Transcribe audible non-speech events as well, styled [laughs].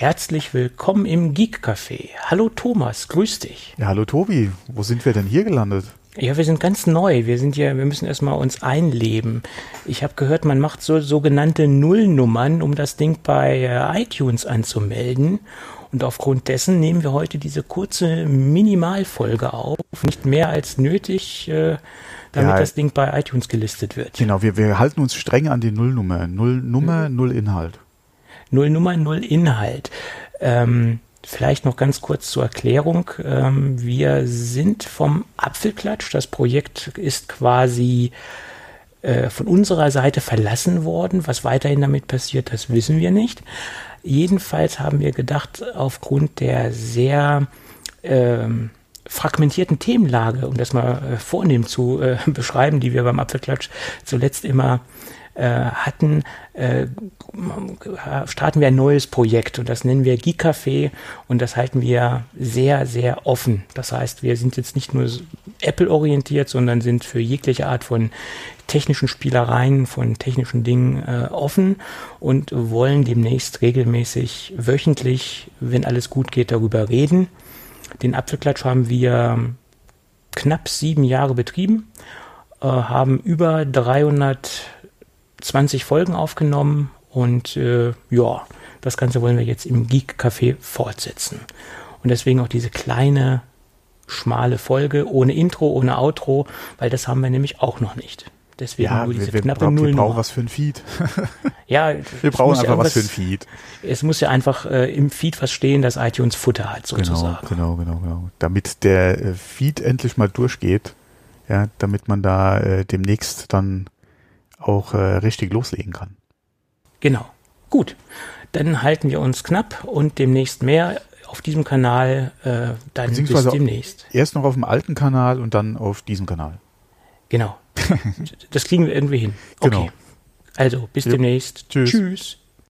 Herzlich willkommen im Geek Café. Hallo Thomas, grüß dich. Ja, hallo Tobi. Wo sind wir denn hier gelandet? Ja, wir sind ganz neu. Wir sind ja, wir müssen erstmal uns einleben. Ich habe gehört, man macht so sogenannte Nullnummern, um das Ding bei äh, iTunes anzumelden. Und aufgrund dessen nehmen wir heute diese kurze Minimalfolge auf. Nicht mehr als nötig, äh, damit ja, das Ding bei iTunes gelistet wird. Genau, wir, wir halten uns streng an die Nullnummer. Null Nummer, mhm. null Inhalt. Null Nummer, null Inhalt. Ähm, Vielleicht noch ganz kurz zur Erklärung. Ähm, wir sind vom Apfelklatsch. Das Projekt ist quasi äh, von unserer Seite verlassen worden. Was weiterhin damit passiert, das wissen wir nicht. Jedenfalls haben wir gedacht, aufgrund der sehr ähm, fragmentierten Themenlage, um das mal äh, vornehm zu äh, [laughs] beschreiben, die wir beim Apfelklatsch zuletzt immer hatten, äh, starten wir ein neues Projekt und das nennen wir Geek Café und das halten wir sehr, sehr offen. Das heißt, wir sind jetzt nicht nur Apple orientiert, sondern sind für jegliche Art von technischen Spielereien, von technischen Dingen äh, offen und wollen demnächst regelmäßig wöchentlich, wenn alles gut geht, darüber reden. Den Apfelklatsch haben wir knapp sieben Jahre betrieben, äh, haben über 300 20 Folgen aufgenommen und äh, ja, das Ganze wollen wir jetzt im Geek Café fortsetzen. Und deswegen auch diese kleine, schmale Folge ohne Intro, ohne Outro, weil das haben wir nämlich auch noch nicht. Deswegen ja, nur diese wir, wir knappe brauchen, Wir brauchen was für ein Feed. [laughs] ja, wir brauchen einfach ja was für ein Feed. Es muss ja einfach äh, im Feed was stehen, das iTunes Futter hat, genau, sozusagen. Genau, genau, genau, genau. Damit der äh, Feed endlich mal durchgeht, ja, damit man da äh, demnächst dann auch äh, richtig loslegen kann. Genau. Gut. Dann halten wir uns knapp und demnächst mehr auf diesem Kanal, äh, dann bis demnächst. Erst noch auf dem alten Kanal und dann auf diesem Kanal. Genau. [laughs] das kriegen wir irgendwie hin. Okay. Genau. Also, bis ja. demnächst. Tschüss. Tschüss.